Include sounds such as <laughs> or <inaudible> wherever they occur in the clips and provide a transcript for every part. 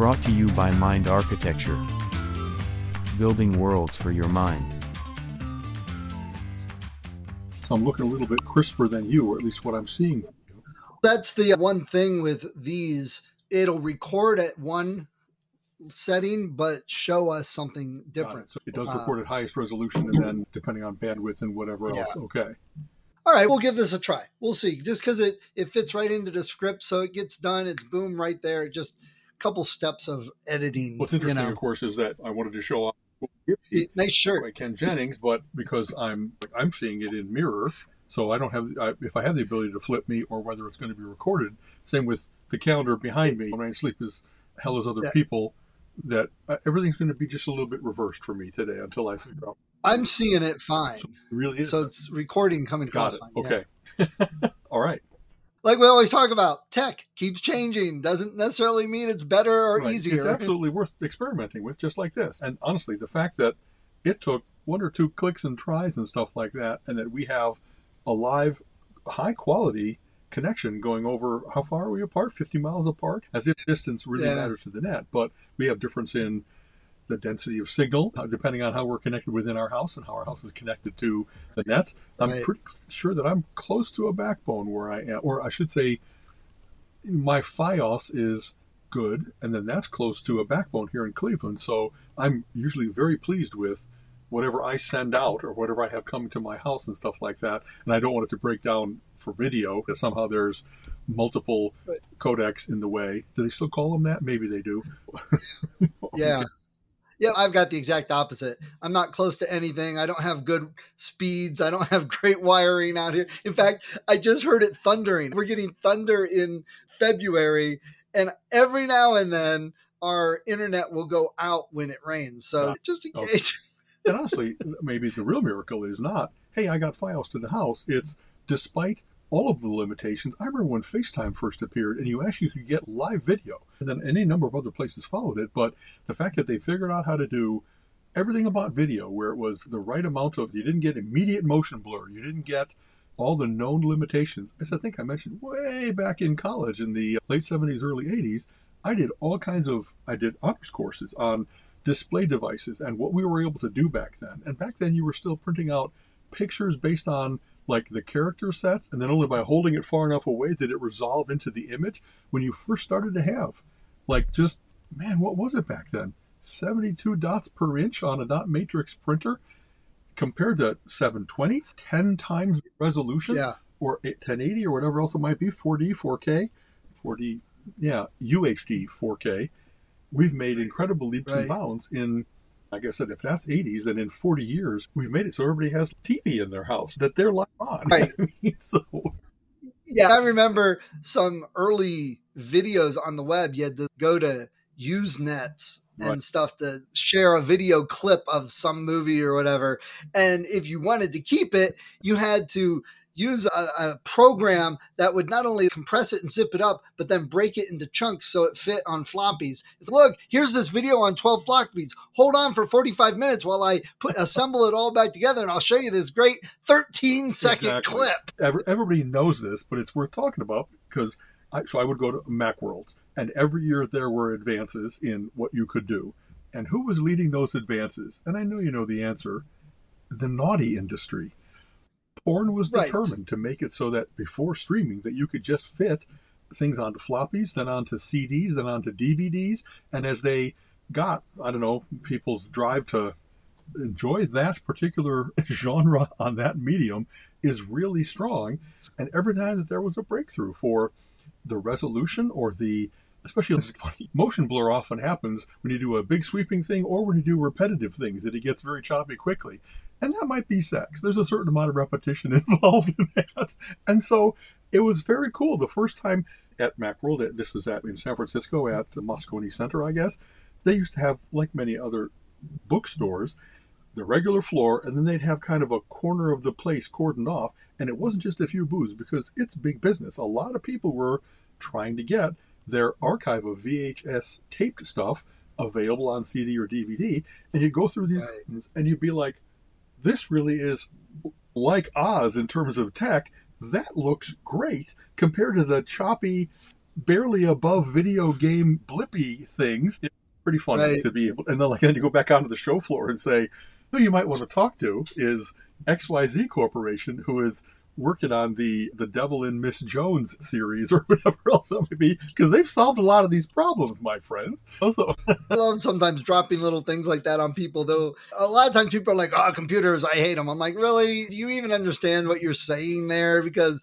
Brought to you by Mind Architecture. Building worlds for your mind. So I'm looking a little bit crisper than you, or at least what I'm seeing. That's the one thing with these. It'll record at one setting, but show us something different. So it does record uh, at highest resolution, and then depending on bandwidth and whatever yeah. else. Okay. All right, we'll give this a try. We'll see. Just because it it fits right into the script, so it gets done. It's boom right there. Just a couple steps of editing. What's interesting, you know. of course, is that I wanted to show off. Nice shirt by Ken Jennings, but because I'm I'm seeing it in mirror, so I don't have I, if I have the ability to flip me or whether it's going to be recorded. Same with the calendar behind me. When I sleep as hell as other yeah. people, that uh, everything's going to be just a little bit reversed for me today until I figure out. I'm seeing it fine. So it really is. So it's recording coming across fine. Okay. Yeah. <laughs> All right. Like we always talk about, tech keeps changing. Doesn't necessarily mean it's better or right. easier. It's absolutely worth experimenting with, just like this. And honestly, the fact that it took one or two clicks and tries and stuff like that, and that we have a live, high quality connection going over how far are we apart 50 miles apart as if distance really yeah. matters to the net but we have difference in the density of signal uh, depending on how we're connected within our house and how our house is connected to the net i'm right. pretty sure that i'm close to a backbone where i am or i should say my fios is good and then that's close to a backbone here in cleveland so i'm usually very pleased with whatever I send out or whatever I have coming to my house and stuff like that. And I don't want it to break down for video because somehow there's multiple right. codecs in the way. Do they still call them that? Maybe they do. <laughs> yeah. Yeah, I've got the exact opposite. I'm not close to anything. I don't have good speeds. I don't <laughs> have great wiring out here. In fact, I just heard it thundering. We're getting thunder in February, and every now and then our internet will go out when it rains. So yeah. just in oh. case. <laughs> and honestly, maybe the real miracle is not, hey, I got files to the house. It's despite all of the limitations. I remember when FaceTime first appeared and you actually could get live video. And then any number of other places followed it. But the fact that they figured out how to do everything about video, where it was the right amount of, you didn't get immediate motion blur, you didn't get all the known limitations. As I think I mentioned way back in college in the late 70s, early 80s, I did all kinds of, I did honors courses on display devices and what we were able to do back then. And back then, you were still printing out pictures based on like the character sets, and then only by holding it far enough away did it resolve into the image. When you first started to have, like, just man, what was it back then? 72 dots per inch on a dot matrix printer compared to 720, 10 times the resolution, yeah. or 1080 or whatever else it might be, 4D, 4K, 4D, yeah, UHD, 4K we've made incredible leaps right. and bounds in like I said, if that's 80s, then in 40 years, we've made it so everybody has TV in their house that they're live on. <laughs> Right. I mean, so. Yeah, I remember some early videos on the web. You had to go to Usenet and right. stuff to share a video clip of some movie or whatever. And if you wanted to keep it, you had to use a, a, program that would not only compress it and zip it up, but then break it into chunks so it fit on floppies. It's look, here's this video on 12 floppies. Hold on for 45 minutes while I put assemble it all back together and I'll show you this great 13 second exactly. clip. Everybody knows this, but it's worth talking about because I, so I would go to Macworlds and every year there were advances in what you could do. And who was leading those advances? And I know you know the answer the naughty industry Porn was determined right. to make it so that before streaming that you could just fit things onto floppies, then onto CDs, then onto DVDs, and as they got, I don't know, people's drive to enjoy that particular <laughs> genre on that medium is really strong. And every time that there was a breakthrough for the resolution or the especially <laughs> funny, motion blur often happens when you do a big sweeping thing or when you do repetitive things that it gets very choppy quickly And that might be sex. There's a certain amount of repetition <laughs> involved in that. And so it was very cool. The first time at Macworld, this is at in San Francisco at the Moscone Center, I guess, they used to have, like many other bookstores, the regular floor, and then they'd have kind of a corner of the place cordoned off. And it wasn't just a few booths because it's big business. A lot of people were trying to get their archive of VHS taped stuff available on CD or DVD. And you'd go through these right. and you'd be like, this really is like Oz in terms of tech. That looks great compared to the choppy, barely above video game blippy things. It's pretty funny right. to be able, and then like then you go back onto the show floor and say, who you might want to talk to is XYZ Corporation, who is working on the the Devil in Miss Jones series <laughs> or whatever else it might be because they've solved a lot of these problems, my friends. <laughs> Also, I love sometimes dropping little things like that on people. Though a lot of times people are like, "Oh, computers, I hate them." I'm like, really? Do you even understand what you're saying there? Because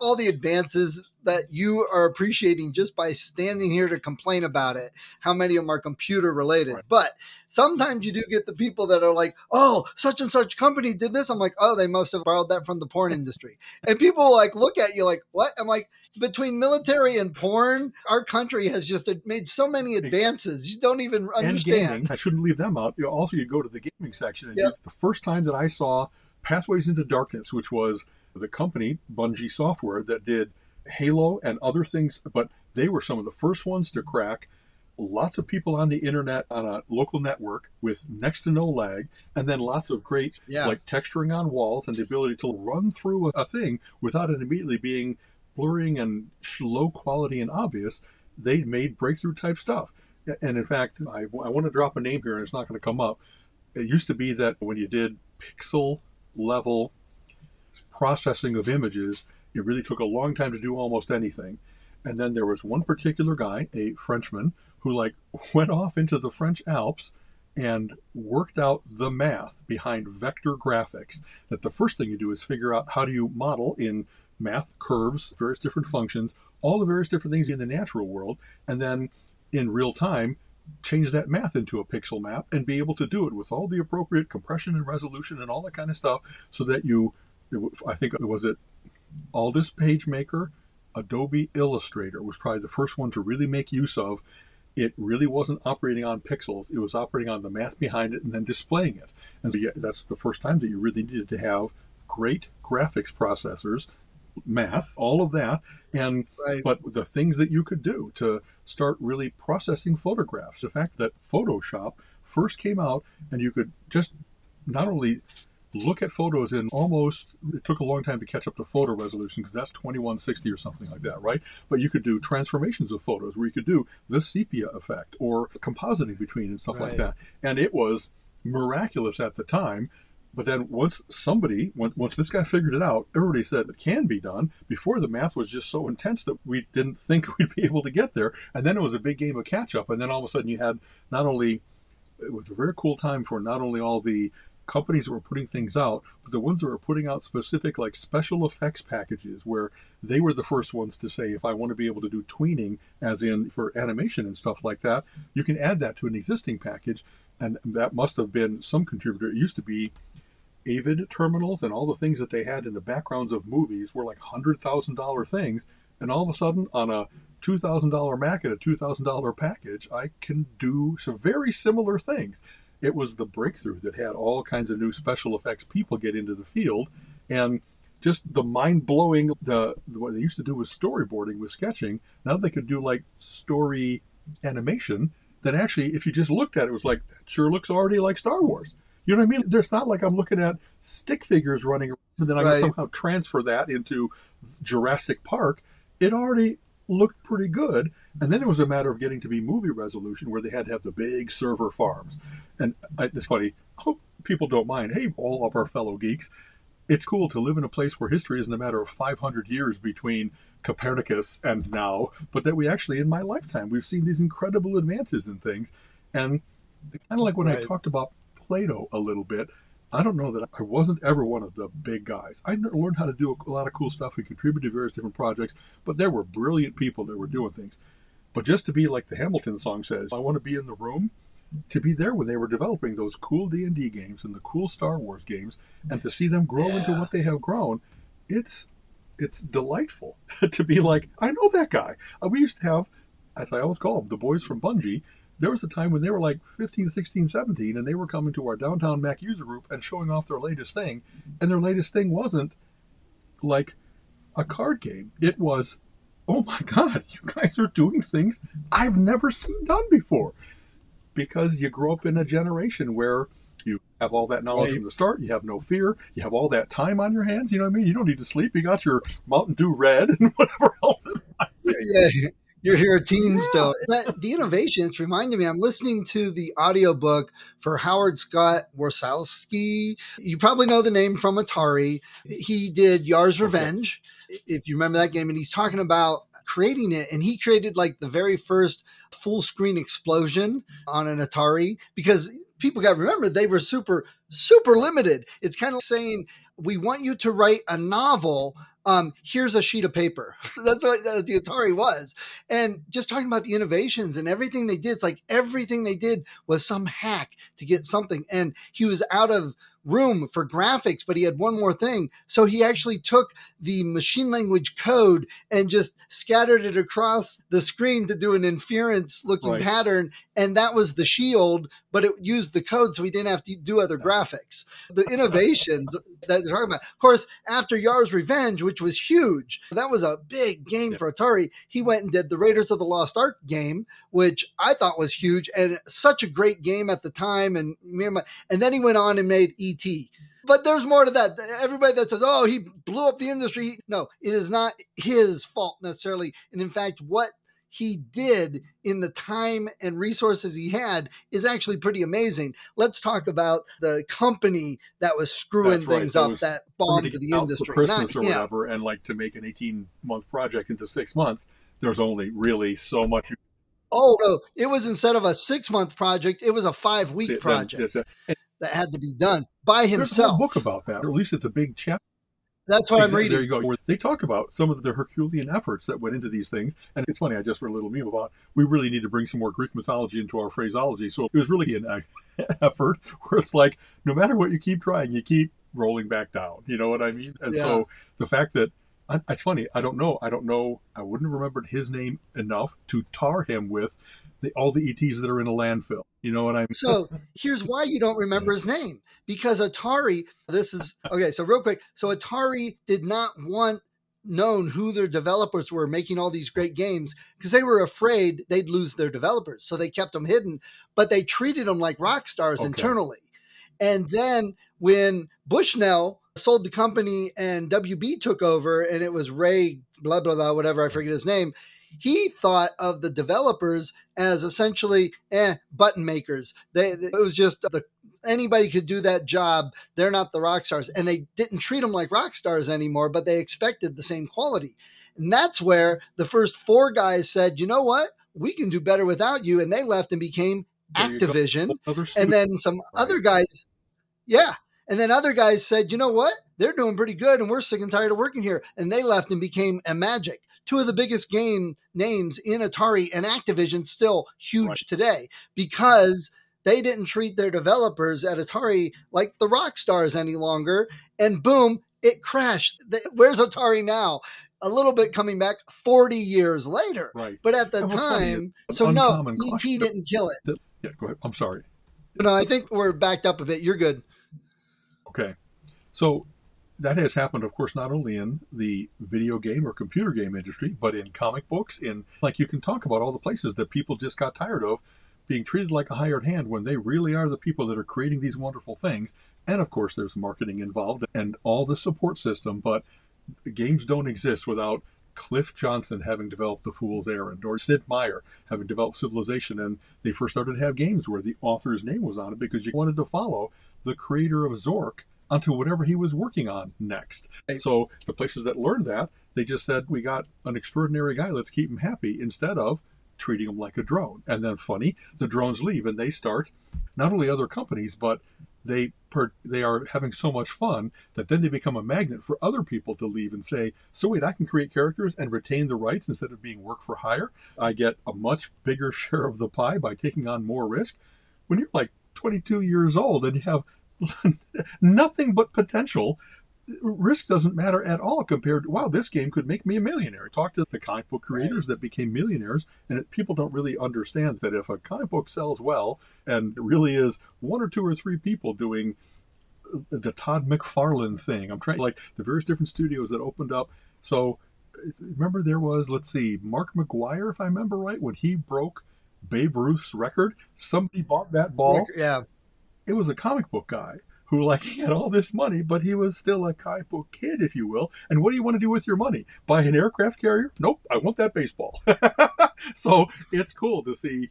all the advances that you are appreciating just by standing here to complain about it. How many of them are computer related? Right. But sometimes you do get the people that are like, oh, such and such company did this. I'm like, oh, they must have borrowed that from the porn industry. and people like look at you like, what? I'm like, between military and porn, our country has just made so many advances. You don't even understand. I shouldn't leave them out. You also, you go to the gaming section, and yep. the first time that I saw Pathways into Darkness, which was the company Bungie Software that did Halo and other things, but they were some of the first ones to crack. Lots of people on the internet on a local network with next to no lag, and then lots of great yeah. like texturing on walls and the ability to run through a, thing without it immediately being blurring and low quality and obvious. They made breakthrough type stuff. And in fact, I, I want to drop a name here and it's not going to come up. It used to be that when you did pixel level processing of images, it really took a long time to do almost anything. And then there was one particular guy, a Frenchman, who like <laughs> went off into the French Alps and worked out the math behind vector graphics. That the first thing you do is figure out how do you model in math curves, various different functions, all the various different things in the natural world, and then in real time change that math into a pixel map and be able to do it with all the appropriate compression and resolution and all that kind of stuff so that you I think was it Aldus PageMaker, Adobe Illustrator was probably the first one to really make use of. It really wasn't operating on pixels; it was operating on the math behind it and then displaying it. And so yeah, that's the first time that you really needed to have great graphics processors, math, all of that, and right. but the things that you could do to start really processing photographs. The fact that Photoshop first came out and you could just not only look at photos in almost it took a long time to catch up to photo resolution because that's 2160 or something like that right? But you could do transformations of photos where you could do the sepia effect or compositing between and stuff right. like that. And it was miraculous at the time but then once somebody once this guy figured it out everybody said it can be done. Before the math was just so intense that we didn't <laughs> think we'd be able to get there and then it was a big game of catch up and then all of a sudden you had not only it was a very cool time for not only all the companies that were putting things out, but the ones that were putting out specific like special effects packages where they were the first ones to say, if I want to be able to do tweening, as in for animation and stuff like that, you can add that to an existing package. And that must have been some contributor. It used to be Avid terminals and all the things that they had in the backgrounds of movies were like $100,000 things. And all of a sudden, on a $2,000 Mac and a $2,000 package, I can do some very similar things it was the breakthrough that had all kinds of new special effects people get into the field and just the mind blowing the what they used to do was storyboarding with sketching now they could do like story animation that actually if you just looked at it, it was like that sure looks already like Star Wars you know what I mean? There's not like I'm looking at stick figures running around and then I right. can somehow transfer that into Jurassic Park. It already looked pretty good. And then it was a matter of getting to be movie resolution where they had to have the big server farms. And I, it's funny, I hope people don't mind. Hey, all of our fellow geeks, it's cool to live in a place where history isn't a matter of 500 years between Copernicus and now, but that we actually, in my lifetime, we've seen these incredible advances in things. And kind of like when right. I talked about Plato a little bit, I don't know that I wasn't ever one of the big guys. I learned how to do a lot of cool stuff and contribute to various different projects, but there were brilliant people that were doing things. But just to be like the Hamilton song says, I want to be in the room to be there when they were developing those cool D&D games and the cool Star Wars games and to see them grow yeah. into what they have grown, it's it's delightful <laughs> to be like, I know that guy. Uh, we used to have, as I always call them, the boys from Bungie. There was a time when they were like 15, 16, 17, and they were coming to our downtown Mac user group and showing off their latest thing. And their latest thing wasn't like a card game. It was, oh my God, you guys are doing things I've never seen done before. Because you grow up in a generation where you have all that knowledge from the start. You have no fear. You have all that time on your hands. You know what I mean? You don't need to sleep. You got your Mountain Dew Red and <laughs> whatever else. yeah, you're here a teen yeah. still. That, the innovations reminded me. I'm listening to the audiobook for Howard Scott Warshawski. You probably know the name from Atari. He did Yar's okay. If you remember that game, and he's talking about creating it and he created like the very first full screen explosion on an Atari because people got to remember they were super, super limited. It's kind of saying, we want you to write a novel. Um, here's a sheet of paper. <laughs> That's what the Atari was. And just talking about the innovations and everything they did, it's like everything they did was some hack to get something. And he was out of room for graphics, but he had one more thing. So he actually took the machine language code and just scattered it across the screen to do an inference looking right. pattern. And that was the shield, but it used the code so we didn't have to do other graphics. The innovations that they're talking about. Of course, after Yar's Revenge, which was huge, that was a big game yeah. for Atari. He went and did the Raiders of the Lost Ark game, which I thought was huge and such a great game at the time. And and then he went on and made ET. But there's more to that. Everybody that says, "Oh, he blew up the industry," no, it is not his fault necessarily. And in fact, what he did in the time and resources he had is actually pretty amazing. Let's talk about the company that was screwing right. things up that bombed the industry. Christmas not, or whatever, and like to make an 18 month project into six months, there's only really so much. Oh, no, it was instead of a six month project, it was a five week project that, had to be done by himself. book about that, or at least it's a big chapter that's what exactly. I'm reading. There you go. They talk about some of the Herculean efforts that went into these things. And it's funny, I just read a little meme about we really need to bring some more Greek mythology into our phraseology. So it was really an <laughs> effort where it's like, no matter what you keep trying, you keep rolling back down. You know what I mean? And yeah. so the fact that it's funny, I don't know. I don't know. I wouldn't have remembered his name enough to tar him with the, all the ETs that are in a landfill. You know what I mean? So here's why you don't remember his name because Atari, this is okay. So, real quick. So, Atari did not want known who their developers were making all these great games because they were afraid they'd lose their developers. So, they kept them hidden, but they treated them like rock stars okay. internally. And then when Bushnell sold the company and WB took over and it was Ray, blah, blah, blah, whatever, I forget his name he thought of the developers as essentially eh, button makers. They it was just the anybody could do that job. They're not the rock stars, and they didn't treat them like rock stars anymore. But they expected the same quality, and that's where the first four guys said, "You know what? We can do better without you," and they left and became Activision, and then some right. other guys, yeah. And then other guys said, you know what? They're doing pretty good and we're sick and tired of working here. And they left and became Imagic. two of the biggest game names in Atari and Activision still huge right. today because they didn't treat their developers at Atari like the rock stars any longer. And boom, it crashed. Where's Atari now? A little bit coming back 40 years later. Right. But at the time, so no, ET didn't kill it. Yeah, go ahead. I'm sorry. No, I think we're backed up a bit. You're good. Okay. So that has happened, of course, not only in the video game or computer game industry, but in comic books. In like you can talk about all the places that people just got tired of being treated like a hired hand when they really are the people that are creating these wonderful things. And of course, there's marketing involved and all the support system. But games don't exist without Cliff Johnson having developed The Fool's Errand, or Sid Meier having developed Civilization, and they first started to have games where the author's name was on it because you wanted to follow the creator of Zork onto whatever he was working on next. So the places that learned that, they just said, we got an extraordinary guy, let's keep him happy, instead of treating him like a drone. And then funny, the drones leave and they start not only other companies, but they per, they are having so much fun that then they become a magnet for other people to leave and say, so wait, I can create characters and retain the rights instead of being work for hire. I get a much bigger <laughs> share of the pie by taking on more risk when you're like 22 years old and you have <laughs> nothing but potential risk doesn't matter at all compared to wow this game could make me a millionaire. Talk to the comic book creators that became millionaires and it, people don't really understand that if a comic book sells well and it really is one or two or three people doing uh, the todd mcfarlane thing i'm trying like the various different studios that opened up. So remember there was let's see mark mcgwire if i remember right when he broke babe ruth's record? Somebody bought that ball. Yeah. it was a comic book guy who like he <laughs> had all this money, but he was still a book kid, if you will. And what do you want to do with your money? Buy an aircraft carrier? Nope, I want that baseball. <laughs> so it's cool to see.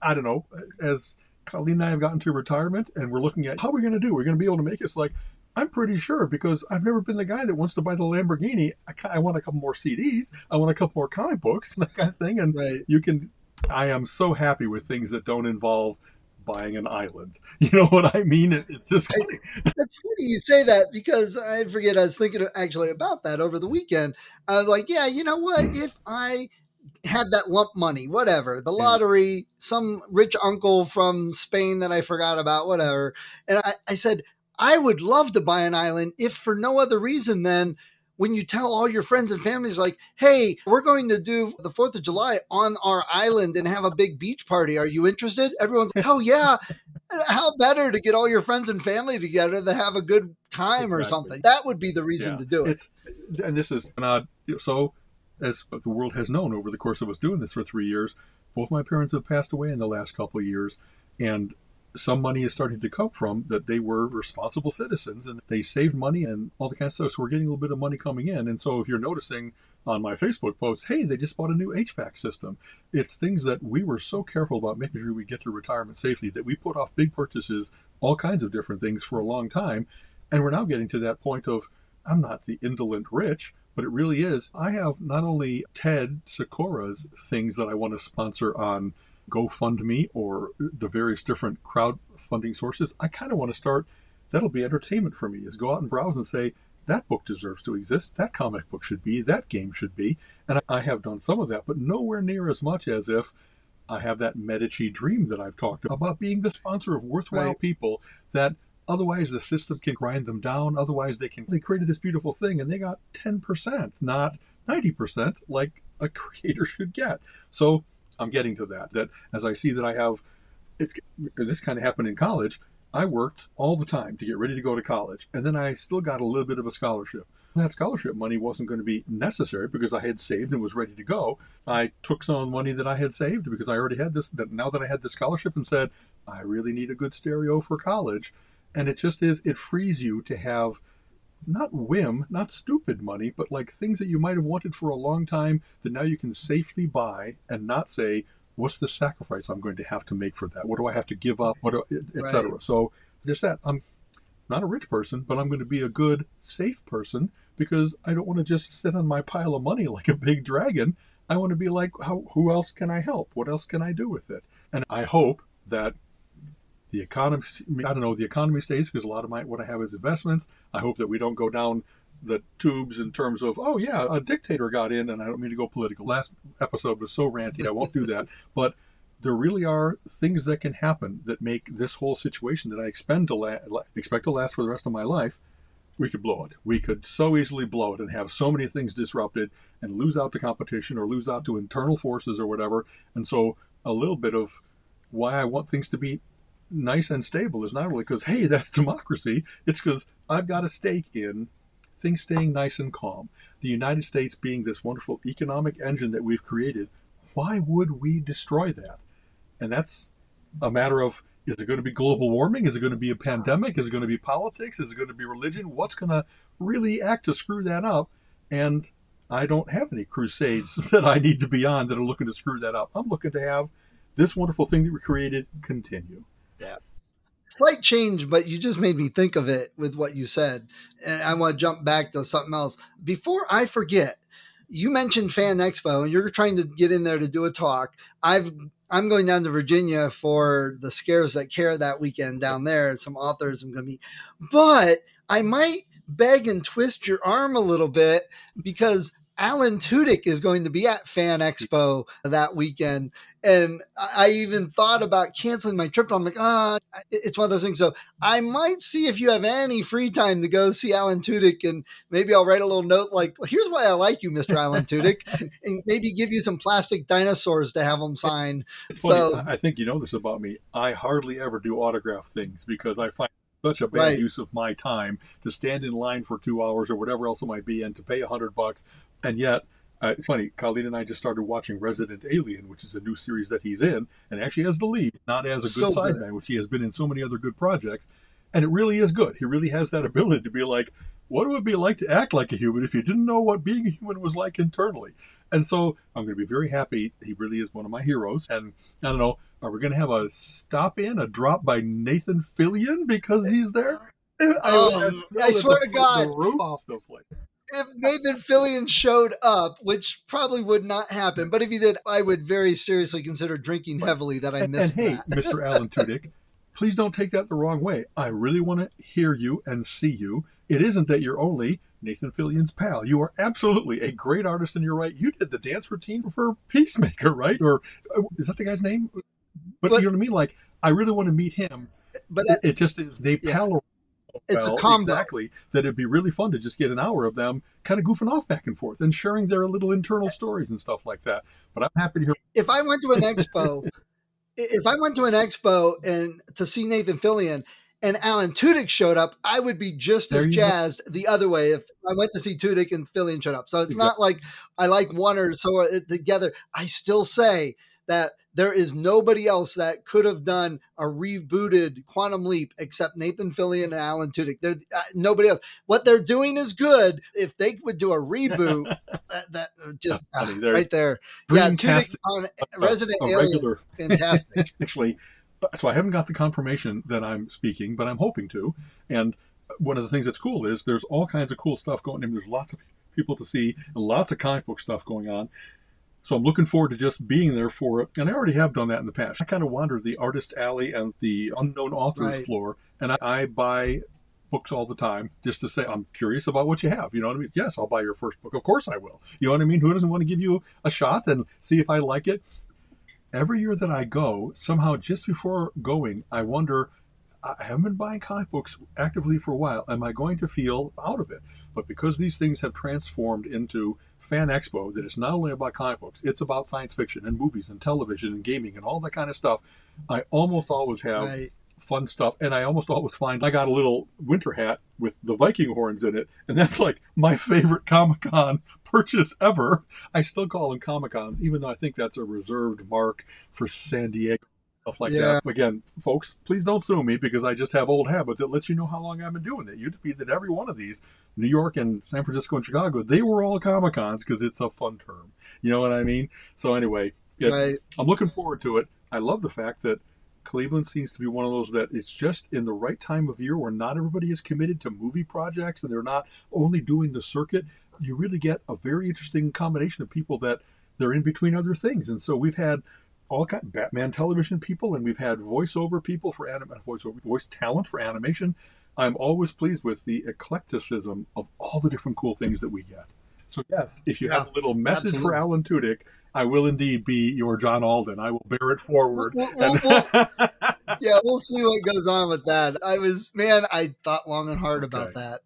I don't know, as Colleen and I have gotten to retirement, and we're looking at how we're going to do. We're going to be able to make this like. I'm pretty sure because I've never been the guy that wants to buy the Lamborghini. I, I want a couple more CDs. I want a couple more comic books, <laughs> that kind of thing. And Right. you can. I am so happy with things that don't involve buying an island. <laughs> You know what I mean? It, it's just funny. <laughs> It's funny you say that because I forget I was thinking actually about that over the weekend. I was like, yeah, you know what? <clears throat> If I had that lump money, whatever, the lottery, some rich uncle from Spain that I forgot about, whatever. And I, I said, I would love to buy an island if for no other reason than when you tell all your friends and families, like, hey, we're going to do the 4th of July on our island and have a big beach party. Are you interested? Everyone's like, hell yeah. Uh, how better to get all your friends and family together to have a good time or something? That would be the reason Yeah. to do it. It's and this is an odd. So, as the world has known over the course of us doing this for three years, both my parents have passed away in the last couple of years, and some money is starting to come from that they were responsible citizens and they saved money and all the kind of stuff. So we're getting a little bit of money coming in. And so if you're noticing on my Facebook post, hey, they just bought a new HVAC system. It's things that we were so careful about making sure we get to retirement safely that we put off big purchases, all kinds of different things for a long time. And we're now getting to that point of I'm not the indolent rich, but it really is. I have not only Ted Sakura's things that I want to sponsor on GoFundMe or the various different crowdfunding sources. I kind of want to start. That'll be entertainment for me. Is go out and browse and say that book deserves to exist. That comic book should be. That game should be. And I have done some of that, but nowhere near as much as if I have that Medici dream that I've talked about being the sponsor of worthwhile Right. people that otherwise the system can grind them down. Otherwise they can they created this beautiful thing and they got 10%, not 90% like a <laughs> creator should get. So I'm getting to that. That as I see that I have it's this kind of happened in college. I worked all the time to get ready to go to college, and then I still got a little bit of a scholarship. That scholarship money wasn't going to be necessary because I had saved and was ready to go. I took some money that I had saved because I already had this. That now that I had the scholarship, and said I really need a good stereo for college, and it just is. It frees you to have not whim, not stupid money, but like things that you might have wanted for a long time that now you can safely buy and not say, what's the sacrifice I'm going to have to make for that? What do I have to give up? What, do, et cetera. Right. So there's that. I'm not a rich person, but I'm going to be a good, safe person because I don't want to just sit on my pile of money like a big dragon. I want to be like, how, who else can I help? What else can I do with it? And I hope that the economy, I don't know, the economy stays because a lot of my, what I have is investments. I hope that we don't go down the tubes in terms of, oh yeah, a dictator got in, and I don't mean to go political. Last episode was so ranty, I won't do that. <laughs> But there really are things that can happen that make this whole situation that I expend to la- expect to last for the rest of my life. We could blow it. We could so easily blow it and have so many things disrupted and lose out to competition or lose out to internal forces or whatever. And so a little bit of why I want things to be nice and stable is not really because hey <laughs> that's democracy. It's because i've got a stake in things staying nice and calm. The united states being this wonderful economic engine that we've created why would we destroy that? And that's a matter of is it going to be global warming? Is it going to be a pandemic? Is it going to be politics? Is it going to be religion? What's going to really act to screw that up? And i don't have any crusades <laughs> that i need to be on that are looking to screw that up. I'm looking to have this wonderful thing that we created continue Slight change, but you just made me think of it with what you said. And I want to jump back to something else. Before I forget, you mentioned Fan Expo and you're trying to get in there to do a talk. I've I'm going down to Virginia for the scares that care that weekend down there. and Some authors I'm going to meet, but I might beg and twist your arm a little bit because Alan Tudyk is going to be at Fan Expo that weekend. And I even thought about canceling my trip. I'm like, ah, it's one of those things. So I might see if you have any free time to go see Alan Tudyk, and maybe I'll write a little note like, well, "Here's why I like you, Mr. Alan Tudyk," <laughs> and maybe give you some plastic dinosaurs to have him sign. So. I think you know this about me. I hardly ever do autograph things because I find such a bad Right. use of my time to stand in line for two hours or whatever else it might be, and to pay a hundred bucks. And yet, uh, it's funny. Colleen and I just started watching Resident Alien, which is a new series that he's in, and actually has the lead, not as a good good. sideman, which he has been in so many other good projects. And it really is good. He really has that ability to be like, what would it be like to act like a human if you didn't know what being a human was like internally? And so I'm going to be very happy. He really is one of my heroes. And I don't know, are we going to have a stop in, a drop by Nathan Fillion because he's there? Um, I swear to God. the roof off the place. if Nathan Fillion showed up, which probably would not happen, but if he did, I would very seriously consider drinking heavily that I And, missed and hey, that. Mr. Alan <laughs> Tudyk, please don't take that the wrong way. I really want to hear you and see you. It isn't that you're only Nathan Fillion's pal. You are absolutely a great artist, and you're right. You did the dance routine for Peacemaker, right? Or uh, is that the guy's name? But, But- you know what I mean? Like, I really want to meet him. But It, it just is. They Yeah. pal It's a combo. Exactly. That it'd be really fun to just get an hour of them kind of goofing off back and forth and sharing their little internal stories and stuff like that. But I'm happy to hear. if I went to an expo, <laughs> if I went to an expo and to see Nathan Fillion and Alan Tudyk showed up, I would be just as go. jazzed the other way if I went to see Tudyk and Fillion showed up. So it's not like I like one or so uh, together. I still say that there is nobody else that could have done a rebooted Quantum Leap except Nathan Fillion and Alan Tudyk. They're, uh, nobody else. What they're doing is good. If they would do a reboot, <laughs> that, that uh, just uh, right there. Yeah, Tudyk on Resident a Alien, <laughs> fantastic. actually. So I haven't got the confirmation that I'm speaking, but I'm hoping to. And one of the things that's cool is there's all kinds of cool stuff going. on. there's lots of people to see, and lots of comic book stuff going on. So I'm looking forward to just being there for it. And I already have done that in the past. I kind of wander the artist alley and the unknown authors Right. floor, and I, I buy books all the time just to say I'm curious about what you have. You know what I mean? Yes, I'll buy your first book. Of course I will. You know what I mean? Who doesn't want to give you a shot and see if I like it? Every year that I go, somehow just before going, I wonder. I haven't been buying comic books actively for a while. Am I going to feel out of it? But because these things have transformed into Fan Expo, that it's not only about comic books, it's about science fiction and movies and television and gaming and all that kind of stuff. I almost always have Right. fun stuff, and I almost always find I got a little winter hat with the Viking horns in it, and that's like my favorite Comic Con purchase ever. I still call them Comic Cons, even though I think that's a reserved mark for San Diego. Stuff like Yeah. that. Again, folks, please don't sue me because I just have old habits. It lets you know how long I've been doing it. You'd be that every one of these, New York and San Francisco and Chicago, they were all Comic Cons because it's a fun term. You know what I mean? So anyway, it, Right. I'm looking forward to it. I love the fact that Cleveland seems to be one of those that it's just in the right time of year where not everybody is committed to movie projects and they're not only doing the circuit. You really get a very interesting combination of people that they're in between other things. And so we've had all kind Batman television people and we've had voiceover people for anim- uh, voiceover voice talent for animation. I'm always pleased with the eclecticism of all the different cool things that we get. So yes, if you have a little message absolutely. for Alan Tudyk, I will indeed be your John Alden. I will bear it forward. We'll- we'll- And- <laughs> yeah, we'll see what goes on with that. I was, man, I thought long and hard about that.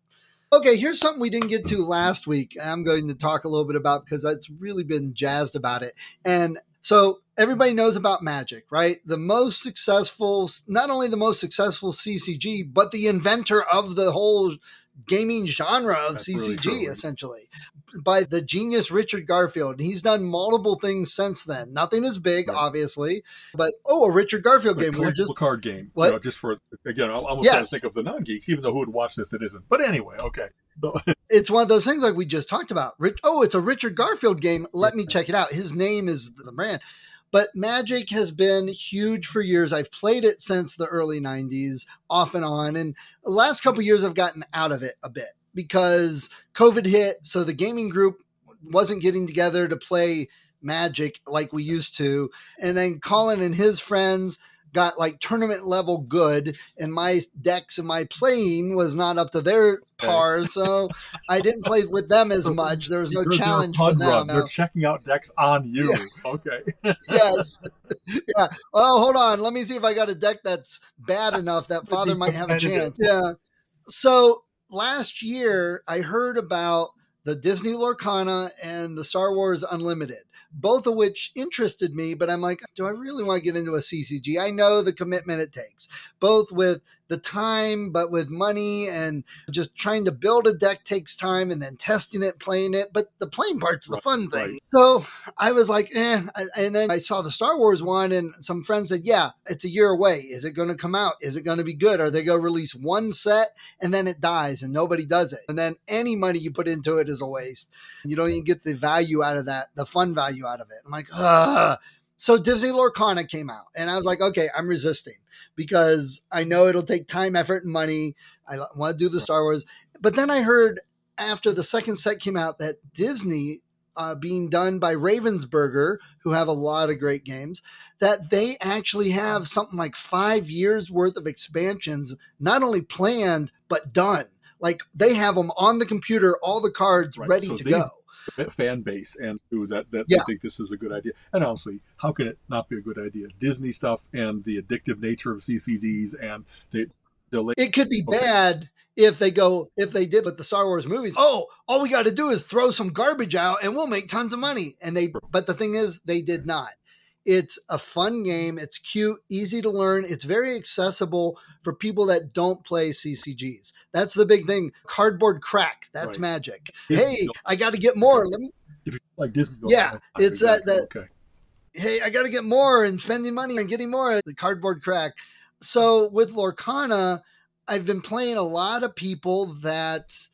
Okay, here's something we didn't get to last week. I'm going to talk a little bit about because it's really been jazzed about it. And so everybody knows about Magic, right? The most successful, not only the most successful CCG, but the inventor of the whole gaming genre of That's CCG, really essentially, by the genius Richard Garfield. And he's done multiple things since then. Nothing as big, Right. obviously, but oh, a Richard Garfield game. We were just card game. What? You know, just for again, I'm almost trying to Yes. think of the non geeks, even though who would watch this that isn't. But anyway, okay. <laughs> It's one of those things like we just talked about. Rich, oh, it's a Richard Garfield game. Let me check it out. His name is the brand. But Magic has been huge for years. I've played it since the early 90s, off and on. And the last couple years, I've gotten out of it a bit because COVID hit. So the gaming group wasn't getting together to play Magic like we used to. And then Colin and his friends got like tournament level good, and my decks and my playing was not up to their par. So I didn't play with them as <laughs> much. There was no challenge for them. They're checking out decks on you. Yeah. Okay. <laughs> yes. <laughs> yeah. Well, hold on. Let me see if I got a deck that's bad enough that father might have a chance. Yeah. So last year, I heard about the Disney Lorcana and the Star Wars Unlimited, both of which interested me. But I'm like, do I really want to get into a CCG? I know the commitment it takes, both with the time, but with money and just trying to build a deck takes time and then testing it, playing it. But the playing part's the Right, fun thing. right. So I was like, eh. And then I saw the Star Wars one, and some friends said, yeah, it's a year away. Is it going to come out? Is it going to be good? Are they going to release one set and then it dies and nobody does it? And then any money you put into it is a waste. You don't even get the value out of that, the fun value out of it. I'm like, ugh. So Disney Lorcana came out, and I was like, okay, I'm resisting because I know it'll take time, effort, and money. I want to do the Star Wars. But then I heard after the second set came out that Disney, uh, being done by Ravensburger, who have a lot of great games, that they actually have something like five years worth of expansions, not only planned, but done. Like they have them on the computer, all the cards Right, ready so to they- go. Fan base and who that that Yeah. they think this is a good idea. And honestly, how can it not be a good idea? Disney stuff and the addictive nature of CCGs and the delay. It could be Okay. bad if they go if they did with the Star Wars movies. Oh, all we got to do is throw some garbage out and we'll make tons of money. And they but the thing is they did not. It's a fun game. It's cute, easy to learn. It's very accessible for people that don't play CCGs. That's the big thing. Cardboard crack. That's Right. magic. Disney hey, I got to get more. Let me If you like Disney, Yeah, it's uh, that- that- okay. hey, I got to get more and spending money and getting more. The cardboard crack. So with Lorcana, I've been playing a lot of people that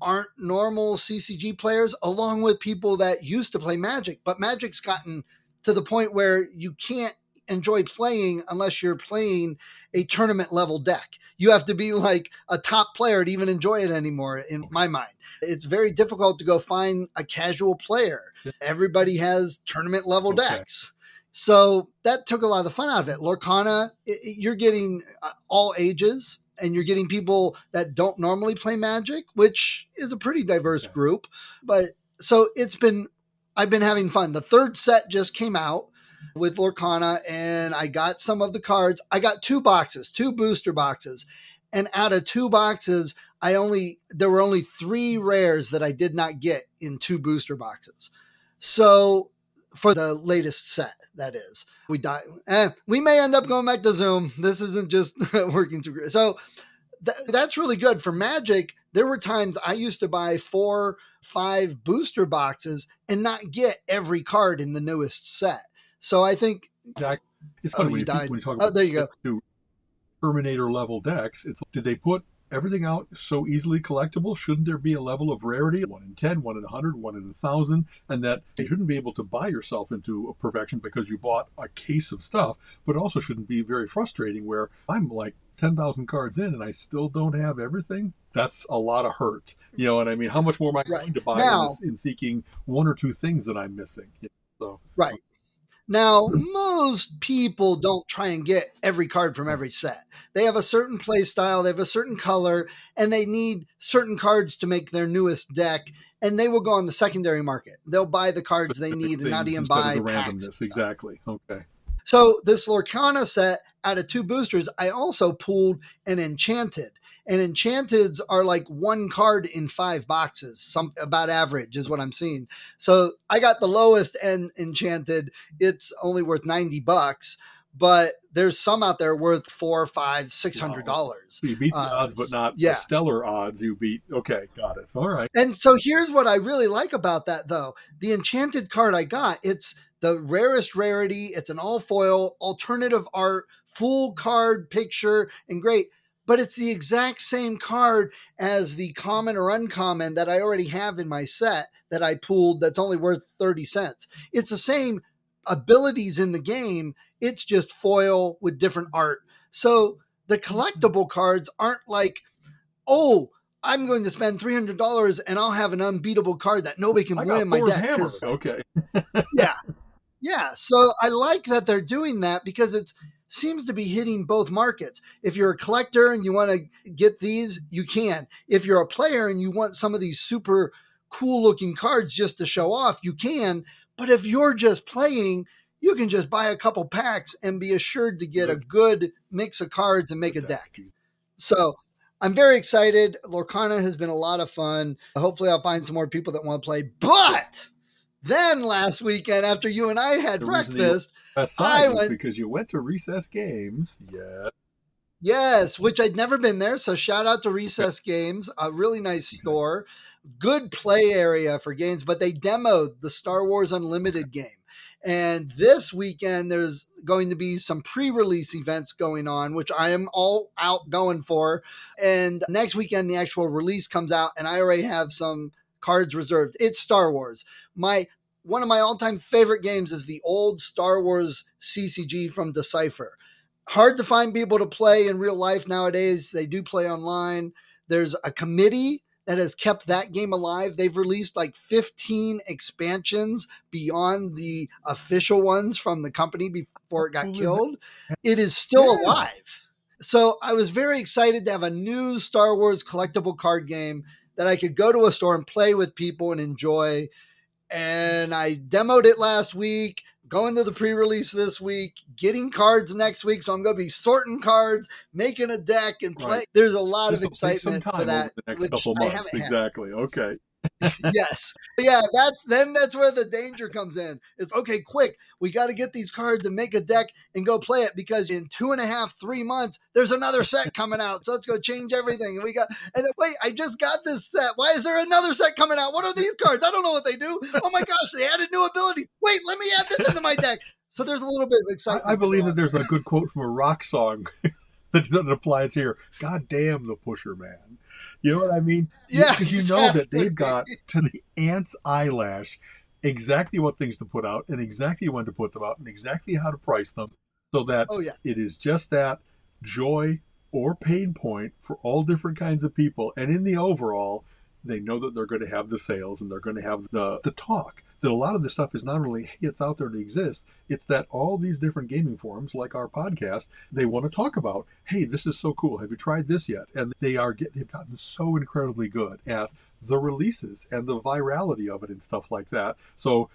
aren't normal CCG players, along with people that used to play Magic. But Magic's gotten to the point where you can't enjoy playing unless you're playing a tournament level deck. You have to be like a top player to even enjoy it anymore, in my mind. It's very difficult to go find a casual player. Everybody has tournament level Okay. decks. So that took a lot of the fun out of it. Lorcana, you're getting uh, all ages and you're getting people that don't normally play Magic, which is a pretty diverse Okay. group. But so it's been, I've been having fun. The third set just came out with Lorcana and I got some of the cards. I got two boxes, two booster boxes. And out of two boxes, I only, there were only three rares that I did not get in two booster boxes. So for the latest set, that is. We die. Eh, we may end up going back to Zoom. This isn't just <laughs> working too great. So th- that's really good for Magic. There were times I used to buy four, five booster boxes and not get every card in the newest set. So I think it's Oh, funny you when, you, died. when you talk Oh, there you go. to Terminator level decks. It's did they put everything out so easily collectible? Shouldn't there be a level of rarity? One in 10, one in 100, one in a 1,000, and that you shouldn't be able to buy yourself into a perfection because you bought a case of stuff, but it also shouldn't be very frustrating where I'm like 10,000 cards in and I still don't have everything. That's a lot of hurt. You know what I mean? How much more am I Right. going to buy Now- in, this, in seeking one or two things that I'm missing? So, Right. Now, most people don't try and get every card from every set. They have a certain play style, they have a certain color, and they need certain cards to make their newest deck. And they will go on the secondary market. They'll buy the cards they need and not even buy the packs. randomness. Exactly. Okay. So this Lorcana set out of two boosters, I also pulled an Enchanted. And Enchanteds are like one card in five boxes, some about average is what I'm seeing. So I got the lowest end Enchanted. It's only worth 90 bucks, but there's some out there worth four, five, six hundred dollars. You beat the Uh, odds, but not yeah. the stellar odds. You beat. Okay, got it. All right. And so here's what I really like about that though. The enchanted card I got, it's the rarest rarity. It's an all foil, alternative art, full card picture, and great. But it's the exact same card as the common or uncommon that I already have in my set that I pulled that's only worth 30 cents. It's the same abilities in the game. It's just foil with different art. So the collectible cards aren't like, oh, I'm going to spend three hundred dollars and I'll have an unbeatable card that nobody can I win in my deck. Okay. yeah, yeah. So I like that they're doing that because it seems to be hitting both markets. If you're a collector and you want to get these, you can. If you're a player and you want some of these super cool looking cards just to show off, you can. But if you're just playing, you can just buy a couple packs and be assured to get a good mix of cards and make a deck. So I'm very excited. Lorcana has been a lot of fun. Hopefully, I'll find some more people that want to play. But then last weekend, after you and I had The breakfast, I went- because you went to Recess Games. Yeah. Yes, which I'd never been there. So shout out to <laughs> Recess Games, a really nice store, good play area for games. But they demoed the Star Wars Unlimited game, and this weekend there's going to be some pre-release events going on, which I am all out going for. And next weekend the actual release comes out, and I already have some cards reserved. It's Star Wars. My one of my all-time favorite games is the old Star Wars CCG from Decipher hard to find people to play in real life nowadays. They do play online. There's a committee that has kept that game alive. They've released like 15 expansions beyond the official ones from the company before it got killed. It is still alive. So I was very excited to have a new Star Wars collectible card game that I could go to a store and play with people and enjoy. And I demoed it last week, going to the pre release this week, getting cards next week. So I'm going to be sorting cards, making a deck, and play. Right. The's a lot of This'll take excitement for that. the next couple months. haven't had. Exactly. Okay. Yes. Yeah, that's then that's where the danger comes in. It's okay, quick. We got to get these cards and make a deck and go play it because in two and a half, three months, there's another set coming out. So let's go change everything. And we got and then wait, I just got this set. Why is there another set coming out? What are these cards? I don't know what they do. Oh my gosh, they added new abilities. Wait, let me add this into my deck. So there's a little bit of excitement. I believe that there's a good quote from a rock song <laughs> that, that applies here. God damn the pusher man. You know what I mean? Yeah, Because you know that they've got to the ant's eyelash exactly what things to put out and exactly when to put them out and exactly how to price them so that Oh yeah. it is just that joy or pain point for all different kinds of people. And in the overall, they know that they're going to have the sales and they're going to have the, the talk. That a lot of this stuff is not only, hey, it's out there to exist, it's that all these different gaming forums, like our podcast, they want to talk about, hey, this is so cool. Have you tried this yet? And they are get, they've gotten so incredibly good at the releases and the virality of it and stuff like that. So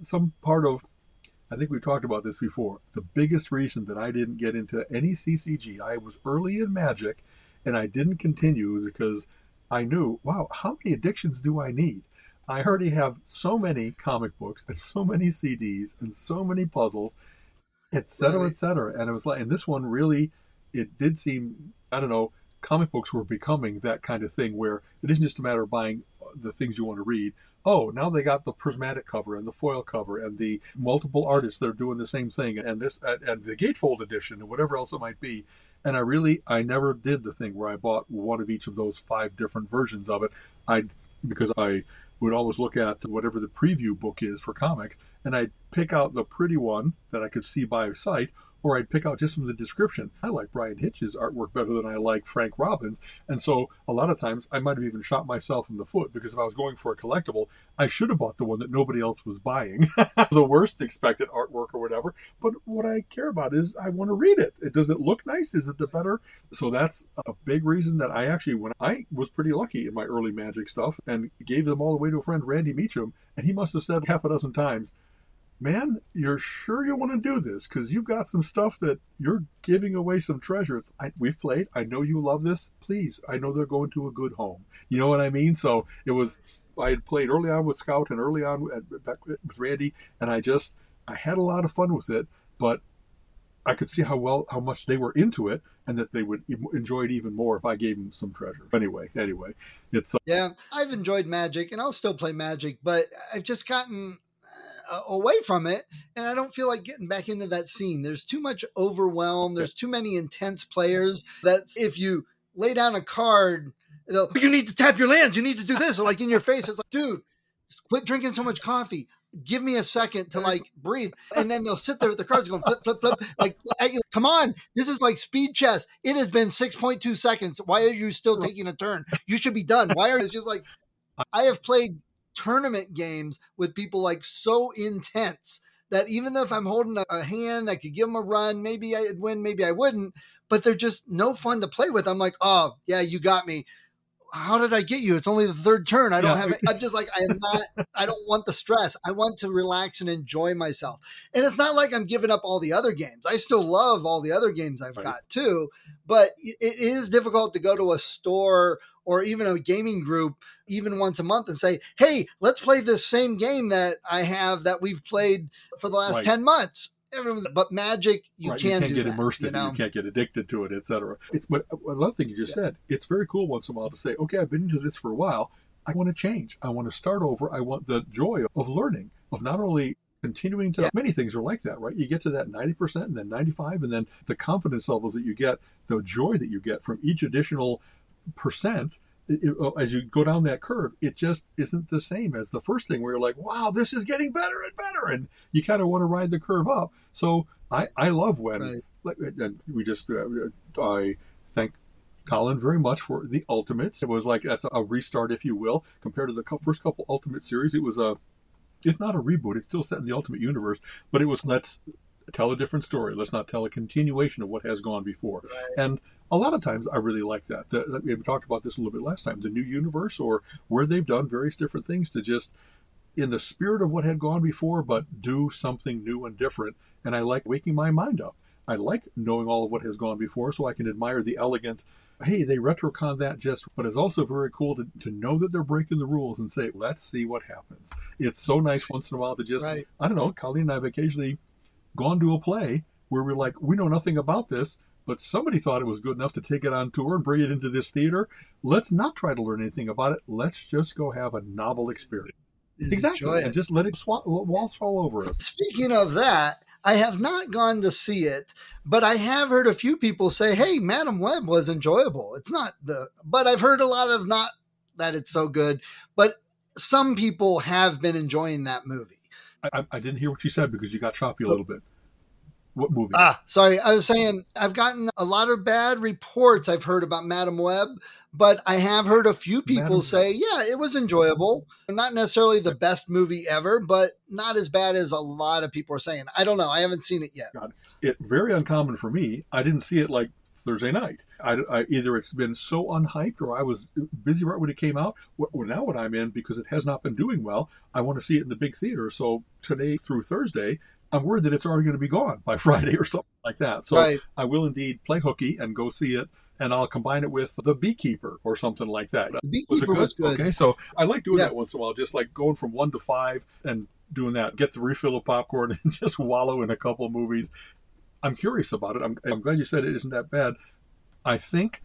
some part of I think we've talked about this before. The biggest reason that I didn't get into any CCG, I was early in Magic, and I didn't continue because I knew, wow, how many addictions do I need? I already have so many comic books and so many CDs and so many puzzles, etc., Right. et cetera. And it was like, and this one really, it did seem, I don't know, comic books were becoming that kind of thing where it isn't just a matter of buying the things you want to read. Oh, now they got the prismatic cover and the foil cover and the multiple artists that are doing the same thing and this and the gatefold edition and whatever else it might be. And I really, I never did the thing where I bought one of each of those five different versions of it. I because I would always look at whatever the preview book is for comics, and I'd pick out the pretty one that I could see by sight, or I'd pick out just from the description. I like Bryan Hitch's artwork better than I like Frank Robbins, and so a lot of times I might have even shot myself in the foot because if I was going for a collectible, I should have bought the one that nobody else was buying, <laughs> the worst expected artwork or whatever. But what I care about is I want to read it. Does it look nice? Is it the better? So that's a big reason that I actually, when I was pretty lucky in my early magic stuff and gave them all away to a friend, Randy Meacham, and he must have said half a dozen times, man, you're sure you want to do this because you've got some stuff that you're giving away some treasure. It's, I, we've played. I know you love this. Please, I know they're going to a good home. You know what I mean? So it was. I had played early on with Scout and early on with Randy, and I just I had a lot of fun with it. But I could see how well how much they were into it, and that they would enjoy it even more if I gave them some treasure. Anyway, anyway, it's uh, Yeah, I've enjoyed Magic, and I'll still play Magic, but I've just gotten uh, away from it, and I don't feel like getting back into that scene. There's too much overwhelm. There's too many intense players. That if you lay down a card, they'll, you need to tap your lands. You need to do this, like in your face. It's like, dude, quit drinking so much coffee. Give me a second to like breathe, and then they'll sit there with the cards going flip, flip, flip. Like, at you. come on, this is like speed chess. It has been six point two seconds. Why are you still taking a turn? You should be done. Why are you just like I have played tournament games with people like so intense that even if I'm holding a, hand, I could give them a run, maybe I'd win, maybe I wouldn't, but they're just no fun to play with. I'm like, oh yeah, you got me how did I get you? It's only the third turn. I don't yeah. have it. I'm just like, I am not, I don't want the stress. I want to relax and enjoy myself. And it's not like I'm giving up all the other games. I still love all the other games I've right. got too, but it is difficult to go to a store or even a gaming group even once a month and say, Hey, let's play this same game that I have that we've played for the last right. 10 months but magic you right, can't, you can't get that, immersed in know? it you can't get addicted to it etc it's but uh, another thing you just yeah. said it's very cool once in a while to say okay i've been into this for a while i want to change i want to start over i want the joy of learning of not only continuing to yeah. many things are like that right you get to that 90% and then 95 and then the confidence levels that you get the joy that you get from each additional percent it, uh, as you go down that curve, it just isn't the same as the first thing where you're like, wow, this is getting better and better. And you kind of want to ride the curve up. So I, I love when, right. and we just, uh, I thank Colin very much for the Ultimates. It was like, that's a restart, if you will, compared to the first couple Ultimate series. It was a, if not a reboot, it's still set in the Ultimate Universe, but it was let's tell a different story. Let's not tell a continuation of what has gone before. Right. And a lot of times I really like that. The, we talked about this a little bit last time. The new universe, or where they've done various different things to just, in the spirit of what had gone before, but do something new and different. And I like waking my mind up. I like knowing all of what has gone before, so I can admire the elegance. Hey, they retrocon that just, but it's also very cool to, to know that they're breaking the rules and say, let's see what happens. It's so nice once in a while to just, right. I don't know, Colleen and I have occasionally gone to a play where we're like, we know nothing about this, but somebody thought it was good enough to take it on tour and bring it into this theater. Let's not try to learn anything about it. Let's just go have a novel experience. Exactly. And just let it sw- waltz all over us. Speaking of that, I have not gone to see it, but I have heard a few people say, "Hey, Madame Web was enjoyable." It's not the, but I've heard a lot of not that it's so good, but some people have been enjoying that movie. I, I didn't hear what you said because you got choppy a little bit. What movie? Ah, sorry. I was saying I've gotten a lot of bad reports I've heard about Madame Web, but I have heard a few people Madam say, yeah, it was enjoyable. Not necessarily the best movie ever, but not as bad as a lot of people are saying. I don't know. I haven't seen it yet. God. It very uncommon for me. I didn't see it like Thursday night. I, I, either it's been so unhyped or I was busy right when it came out. Well, now what I'm in because it has not been doing well, I want to see it in the big theater. So today through Thursday, I'm worried that it's already going to be gone by <laughs> Friday or something like that. So right. I will indeed play hooky and go see it. And I'll combine it with the Beekeeper or something like that. The Beekeeper was, good? was good. Okay, so I like doing yeah. that once in a while, just like going from one to five and doing that. Get the refill of popcorn <laughs> and just wallow in a couple movies. I'm curious about it. I'm, I'm glad you said it isn't that bad. I think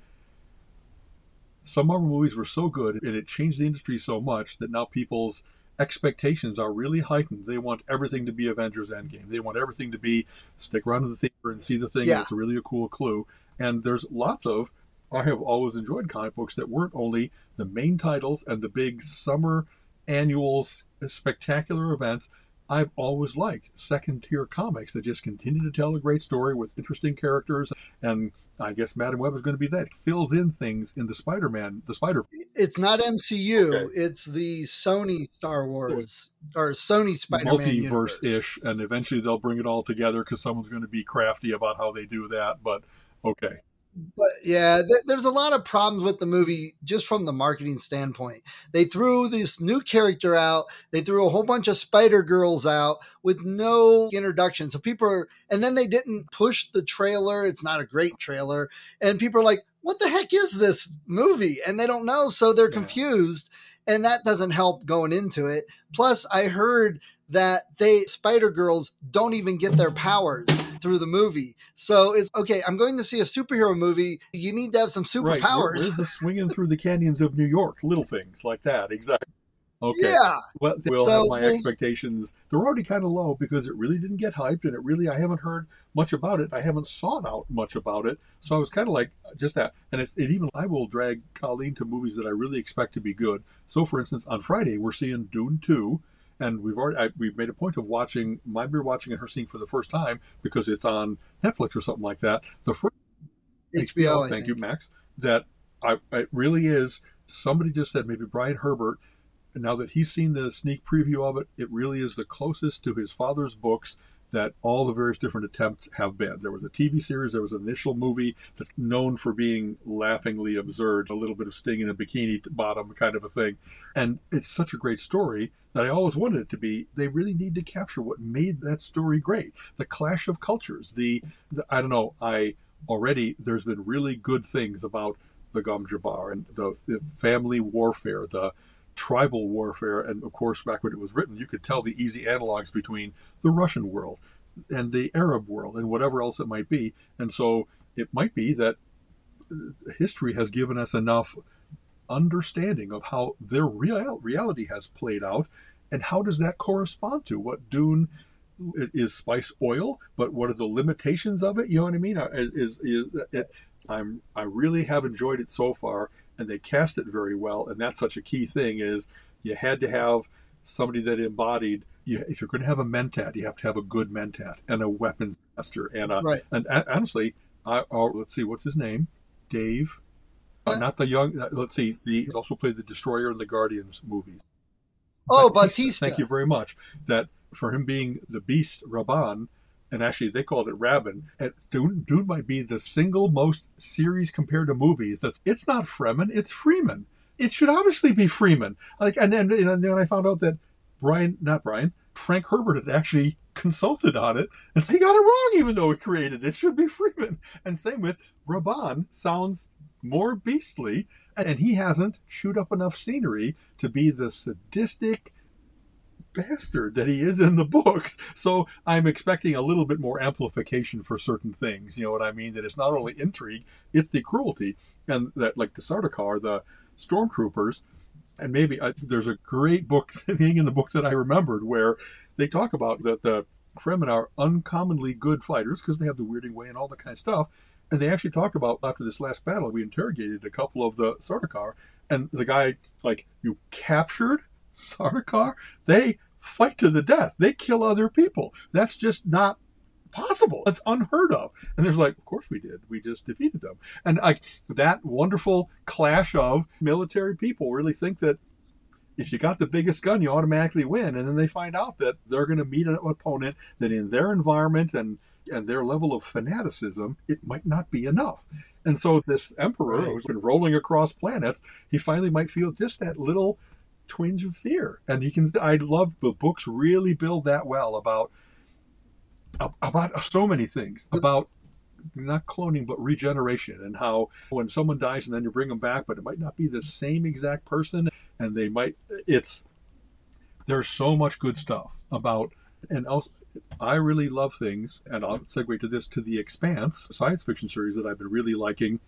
some Marvel movies were so good and it changed the industry so much that now people's expectations are really heightened. They want everything to be Avengers Endgame. They want everything to be stick around to the theater and see the thing. Yeah. It's really a cool clue. And there's lots of I have always enjoyed comic books that weren't only the main titles and the big summer annuals, spectacular events, I've always liked second tier comics that just continue to tell a great story with interesting characters. And I guess Madame Web is going to be that. It fills in things in the Spider Man, the Spider. It's not MCU, okay. it's the Sony Star Wars or Sony Spider Man. Multiverse ish. And eventually they'll bring it all together because someone's going to be crafty about how they do that. But okay but yeah, th- there's a lot of problems with the movie just from the marketing standpoint. They threw this new character out. They threw a whole bunch of Spider Girls out with no introduction. So people are, and then they didn't push the trailer. It's not a great trailer, and people are like, "What the heck is this movie?" And they don't know, so they're yeah. confused, and that doesn't help going into it. Plus, I heard that they Spider Girls don't even get their powers through the movie. So it's okay. I'm going to see a superhero movie. You need to have some superpowers. Right. Where, the swinging through the canyons of New York? Little things like that. Exactly. Okay. Yeah. Well, will so, have my expectations. They're already kind of low because it really didn't get hyped, and it really I haven't heard much about it. I haven't sought out much about it, so I was kind of like just that. And it's it even I will drag Colleen to movies that I really expect to be good. So, for instance, on Friday we're seeing Dune two and we've already I, we've made a point of watching my beer watching and her seeing for the first time because it's on Netflix or something like that. The first HBO, HBO thank you, Max. That I it really is. Somebody just said maybe Brian Herbert now that he's seen the sneak preview of it, it really is the closest to his father's books that all the various different attempts have been. There was a TV series, there was an initial movie that's known for being laughingly absurd, a little bit of Sting in a bikini bottom kind of a thing. And it's such a great story that I always wanted it to be. They really need to capture what made that story great. The clash of cultures, the, the I don't know, I already, there's been really good things about the Gom Jabbar and the, the family warfare, the tribal warfare. And of course, back when it was written, you could tell the easy analogs between the Russian world and the Arab world and whatever else it might be. And so it might be that history has given us enough understanding of how their real reality has played out and how does that correspond to what Dune is spice oil, but what are the limitations of it? You know what I mean? Is, is, is it, I'm I really have enjoyed it so far, and they cast it very well. And that's such a key thing is you had to have somebody that embodied. You, if you're going to have a mentat, you have to have a good mentat and a weapons master. And a, right. and, and honestly, I, oh, let's see, what's his name? Dave. Uh, not the young. Uh, let's see. He also played the Destroyer in the Guardians movies. Oh, Bautista. Bautista. Thank you very much. That for him being the Beast Rabban, and actually they called it Rabin. And Dune, Dune might be the single most series compared to movies. That's it's not Fremen, it's Freeman. It should obviously be Freeman. Like, and then and then I found out that Brian, not Brian, Frank Herbert had actually consulted on it and so he got it wrong, even though he created it. it should be Freeman. And same with Rabban sounds more beastly, and he hasn't chewed up enough scenery to be the sadistic bastard that he is in the books. So I'm expecting a little bit more amplification for certain things. You know what I mean? That it's not only intrigue, it's the cruelty. And that, like the Sardaukar, the stormtroopers, and maybe I, there's a great book <laughs> thing in the book that I remembered where they talk about that the Fremen are uncommonly good fighters because they have the weirding way and all that kind of stuff. And they actually talked about after this last battle, we interrogated a couple of the Sardaukar, and the guy like, "You captured Sardaukar, they fight to the death. They kill other people. That's just not possible. It's unheard of. And there's like, of course we did. We just defeated them. And like that wonderful clash of military people really think that if you got the biggest gun, you automatically win. And then they find out that they're going to meet an opponent that in their environment and and their level of fanaticism, it might not be enough. And so this emperor who's been rolling across planets, he finally might feel just that little twinge of fear. And you can, I love the books really build that well about about so many things about not cloning but regeneration and how when someone dies and then you bring them back but it might not be the same exact person and they might it's there's so much good stuff about and also I really love things and I'll segue to this to the Expanse science fiction series that I've been really liking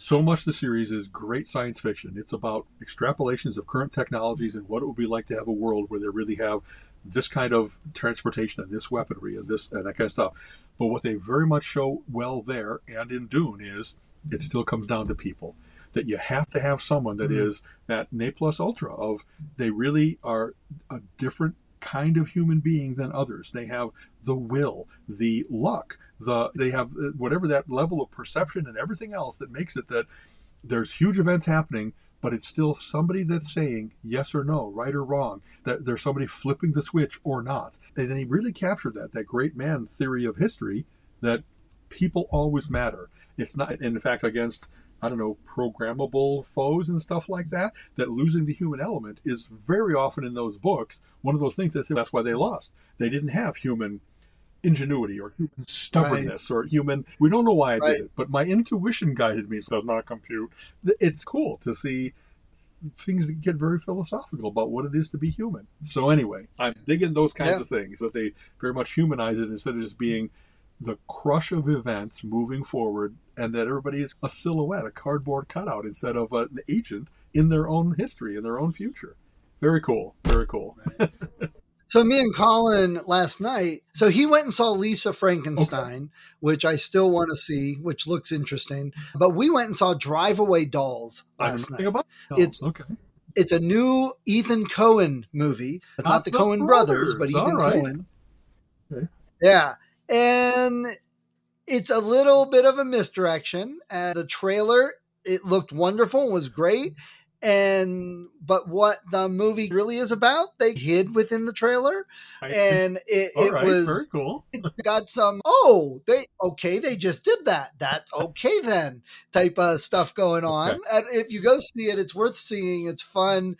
so much of the series is great science fiction. It's about extrapolations of current technologies and what it would be like to have a world where they really have this kind of transportation and this weaponry and this and that kind of stuff. But what they very much show well there and in Dune is it still comes down to people. That you have to have someone that mm-hmm. is that ne plus ultra of they really are a different kind of human being than others. They have the will, the luck, the they have uh, whatever that level of perception and everything else that makes it that there's huge events happening but it's still somebody that's saying yes or no right or wrong that there's somebody flipping the switch or not and he really captured that that great man theory of history that people always matter it's not in fact against I don't know, programmable foes and stuff like that, that losing the human element is very often in those books one of those things that say that's why they lost. They didn't have human ingenuity or human stubbornness right. or human we don't know why i right. did it but my intuition guided me so it does not compute it's cool to see things that get very philosophical about what it is to be human so anyway i'm digging those kinds yeah. of things that they very much humanize it instead of just being the crush of events moving forward and that everybody is a silhouette a cardboard cutout instead of an agent in their own history in their own future very cool very cool right. <laughs> So me and Colin last night, so he went and saw Lisa Frankenstein, okay. which I still want to see, which looks interesting. But we went and saw Drive Away Dolls last night. About it's okay. It's a new Ethan Coen movie. It's not, not the, the Coen brothers, brothers, but Ethan right. Coen. Okay. Yeah, and it's a little bit of a misdirection. And the trailer, it looked wonderful, was great. And but what the movie really is about they hid within the trailer. And it, it right, was very cool. it got some oh they okay they just did that. That's okay then type of stuff going on. Okay. and if you go see it it's worth seeing. It's fun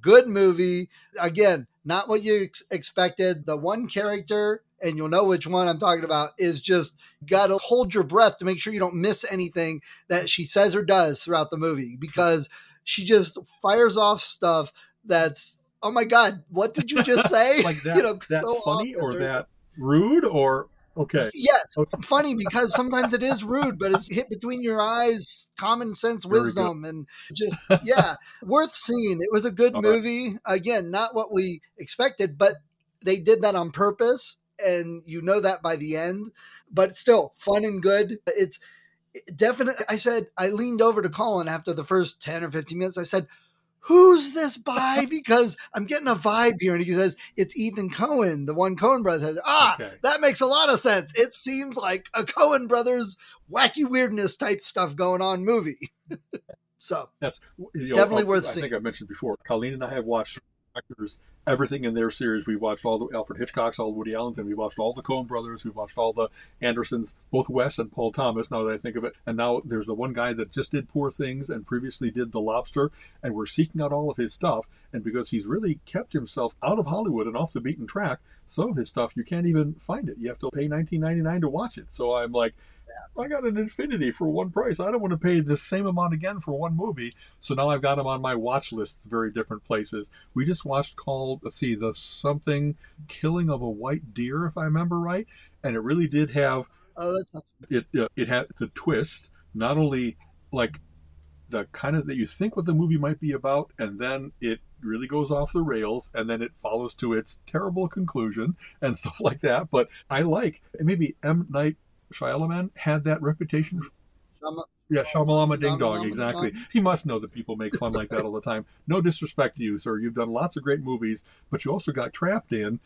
good movie. Again not what you ex- expected. The one character and you'll know which one i'm talking about is just gotta hold your breath to make sure you don't miss anything that she says or does throughout the movie because she just fires off stuff that's oh my god what did you just say <laughs> Like <laughs> that, You know, that so funny or that rude or okay. Yes, Okay. <laughs> funny because sometimes it is rude, but it's hit between your eyes, common sense wisdom, and just yeah, worth seeing. It was a good All right. movie. Again, not what we expected, but they did that on purpose, and you know that by the end. But still, fun and good. It's definitely. I said I leaned over to Colin after the first ten or fifteen minutes. I said. Who's this by? <laughs> Because I'm getting a vibe here. And he says, It's Ethan Coen, the one Coen brother. Ah, Okay. that makes a lot of sense. It seems like a Coen Brothers wacky weirdness type stuff going on movie. <laughs> so That's you know, Definitely uh, worth I think. I mentioned before. Colleen and I have watched directors everything in their series. We've watched all the Alfred Hitchcock's, all the Woody Allen's, and we watched all the Coen brothers. We've watched all the Andersons, both Wes and Paul Thomas. Now that I think of it, and now there's the one guy that just did Poor Things and previously did The Lobster, and we're seeking out all of his stuff. And because he's really kept himself out of Hollywood and off the beaten track, some of his stuff you can't even find it. You have to pay 19.99 to watch it. So I'm like. I got an infinity for one price. I don't want to pay the same amount again for one movie. So now I've got them on my watch lists, very different places. We just watched called, let's see, the something killing of a white deer, if I remember right, and it really did have oh, it. Uh, it had the twist, not only like the kind of that you think what the movie might be about, and then it really goes off the rails, and then it follows to its terrible conclusion and <laughs> stuff like that. But I like maybe M Night Shyamalan had that reputation Shama- yeah, Shamalama Ding Dong, exactly. He must know that people make fun like that all the time. No disrespect to you, sir. You've done lots of great movies, but you also got trapped in.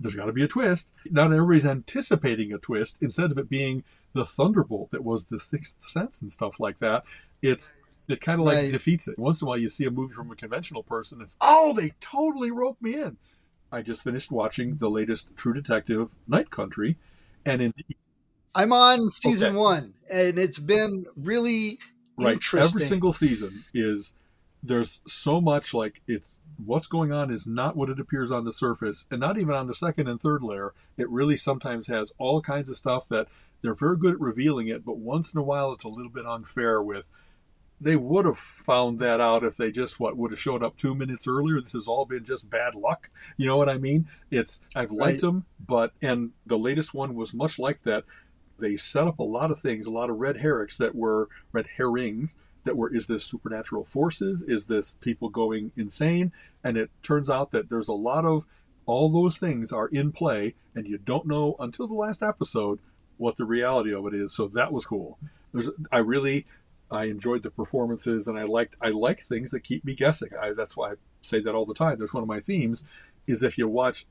There's got to be a twist. Not everybody's anticipating a twist. Instead of it being the thunderbolt that was the Sixth Sense and stuff like that, it's it kind of like Right. defeats it. Once in a while, you see a movie from a conventional person. It's oh, they totally roped me in. I just finished watching the latest True Detective, Night Country, and in I'm on season Okay. one, and it's been really right interesting. every single season is there's so much like it's what's going on is not what it appears on the surface and not even on the second and third layer it really sometimes has all kinds of stuff that they're very good at revealing it but once in a while it's a little bit unfair with they would have found that out if they just what would have showed up two minutes earlier this has all been just bad luck you know what i mean it's i've liked Right. them but and the latest one was much like that they set up a lot of things, a lot of red herrings that were red herrings that were is this supernatural forces? Is this people going insane? And it turns out that there's a lot of all those things are in play, and you don't know until the last episode what the reality of it is. So that was cool. There's I really I enjoyed the performances, and I liked I like things that keep me guessing. I, that's why I say that all the time. That's one of my themes. Is if you watch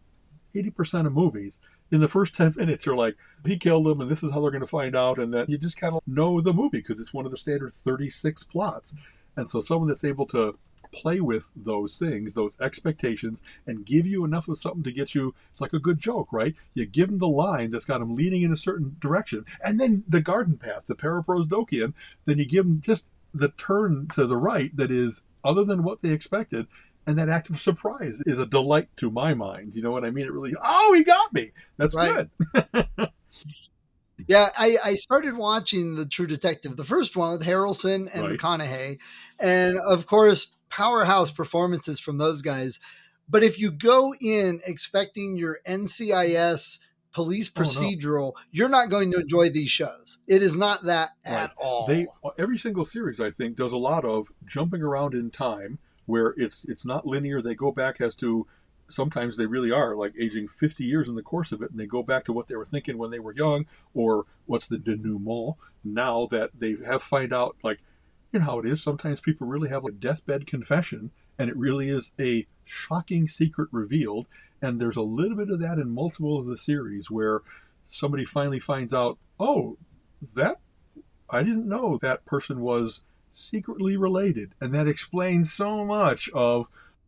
80% of movies, in the first 10 minutes, you're like, he killed him, and this is how they're going to find out. And then you just kind of know the movie because it's one of the standard 36 plots. And so, someone that's able to play with those things, those expectations, and give you enough of something to get you, it's like a good joke, right? You give them the line that's got them leaning in a certain direction, and then the garden path, the paraprosdokian, then you give them just the turn to the right that is other than what they expected. And that act of surprise is a delight to my mind. You know what I mean? It really, oh, he got me. That's Right. good. <laughs> Yeah, I, I started watching the True Detective, the first one with Harrelson and Right. McConaughey, and of course, powerhouse performances from those guys. But if you go in expecting your NCIS police Oh, no. procedural, you're not going to enjoy these shows. It is not that at all. They every single series I think does a lot of jumping around in time where it's it's not linear. They go back as to sometimes they really are like aging 50 years in the course of it and they go back to what they were thinking when they were young or what's the denouement now that they have find out like you know how it is sometimes people really have a deathbed confession and it really is a shocking secret revealed and there's a little bit of that in multiple of the series where somebody finally finds out oh that I didn't know that person was secretly related. And that explains so much of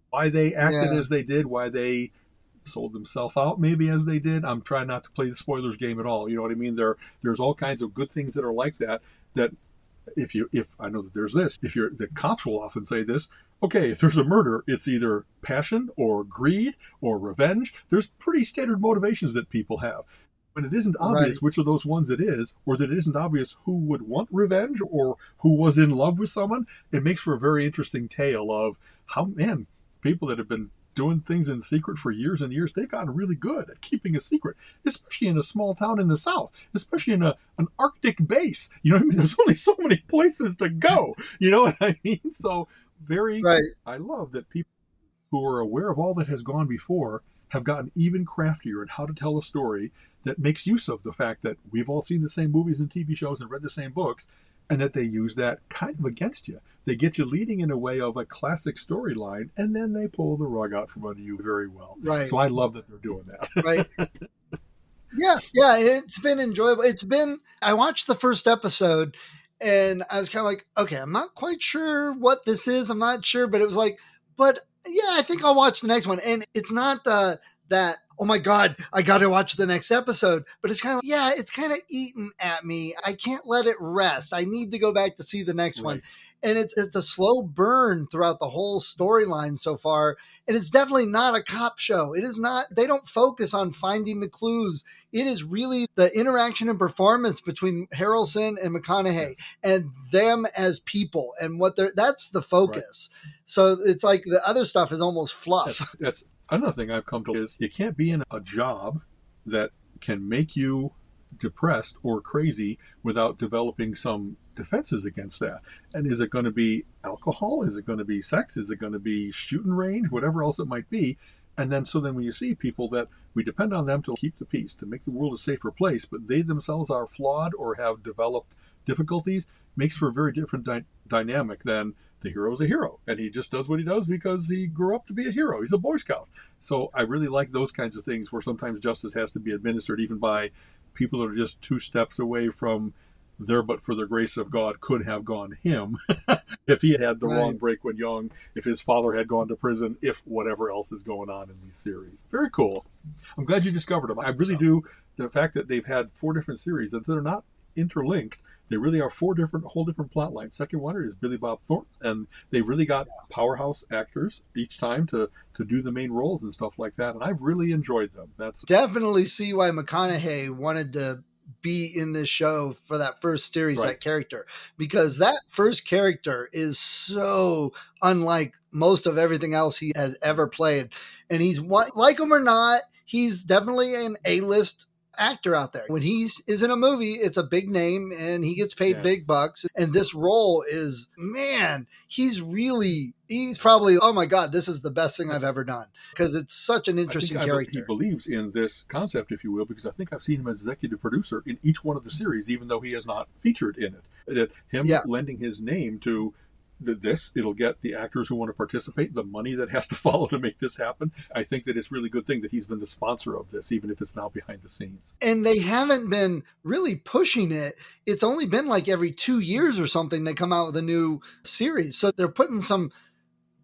why they acted Yeah. as they did, why they sold themselves out maybe as they did. I'm trying not to play the spoilers game at all. You know what I mean? There there's all kinds of good things that are like that that if you if I know that there's this, if you're the cops will often say this, okay, if there's a murder, it's either passion or greed or revenge. There's pretty standard motivations that people have. When it isn't obvious Right. which of those ones it is, or that it isn't obvious who would want revenge or who was in love with someone, it makes for a very interesting tale of how man, people that have been doing things in secret for years and years, they've gotten really good at keeping a secret, especially in a small town in the south, especially in a an Arctic base. You know what I mean? <laughs> There's only so many places to go. You know what I mean? So very Right. I love that people who are aware of all that has gone before have gotten even craftier in how to tell a story that makes use of the fact that we've all seen the same movies and TV shows and read the same books, and that they use that kind of against you. They get you leading in a way of a classic storyline, and then they pull the rug out from under you very well. Right. So I love that they're doing that. <laughs> right? yeah, yeah, it's been enjoyable. It's been. I watched the first episode, and I was kind of like, okay, I'm not quite sure what this is. I'm not sure, but it was like, but yeah, I think I'll watch the next one. And it's not uh, that. Oh my God, I got to watch the next episode. But it's kind of, yeah, it's kind of eating at me. I can't let it rest. I need to go back to see the next one Right. And it's it's a slow burn throughout the whole storyline so far and it's definitely not a cop show. It is not they don't focus on finding the clues. It is really the interaction and performance between harrelson and mcconaughey and them as people and what they're that's the focus. So it's like the other stuff is almost fluff. That's, that's another thing I've come to is you can't be in a job that can make you depressed or crazy without developing some defenses against that. And is it going to be alcohol? Is it going to be sex? Is it going to be shooting range? Whatever else it might be. And then, so then when you see people that we depend on them to keep the peace, to make the world a safer place, but they themselves are flawed or have developed difficulties, makes for a very different dy- dynamic than the hero's a hero. And he just does what he does because he grew up to be a hero. He's a Boy Scout. So I really like those kinds of things where sometimes justice has to be administered even by people that are just two steps away from there but for the grace of God could have gone him <laughs> if he had had the Right. wrong break when young, if his father had gone to prison, if whatever else is going on in these series. Very cool. I'm glad you discovered them. I really So- do. The fact that they've had four different series and they're not interlinked. They really are four different, whole different plot lines. Second one is Billy Bob Thornton, and they really got powerhouse actors each time to to do the main roles and stuff like that. And I've really enjoyed them. That's definitely see why mcconaughey wanted to be in this show for that first series Right. that character because that first character is so unlike most of everything else he has ever played and he's one like him or not he's definitely an a-list actor out there when he's is in a movie it's a big name and he gets paid Yeah. big bucks and this role is man he's really he's probably oh my god this is the best thing i've ever done because it's such an interesting I character he believes in this concept, if you will, because I think I've seen him as executive producer in each one of the series, even though he has not featured in it. That him Yeah. lending his name to this, it'll get the actors who want to participate the money that has to <laughs> follow to make this happen. I think that it's really good thing that he's been the sponsor of this, even if it's now behind the scenes. and they haven't been really pushing it. It's only been like every two years or something they come out with a new series. So they're putting some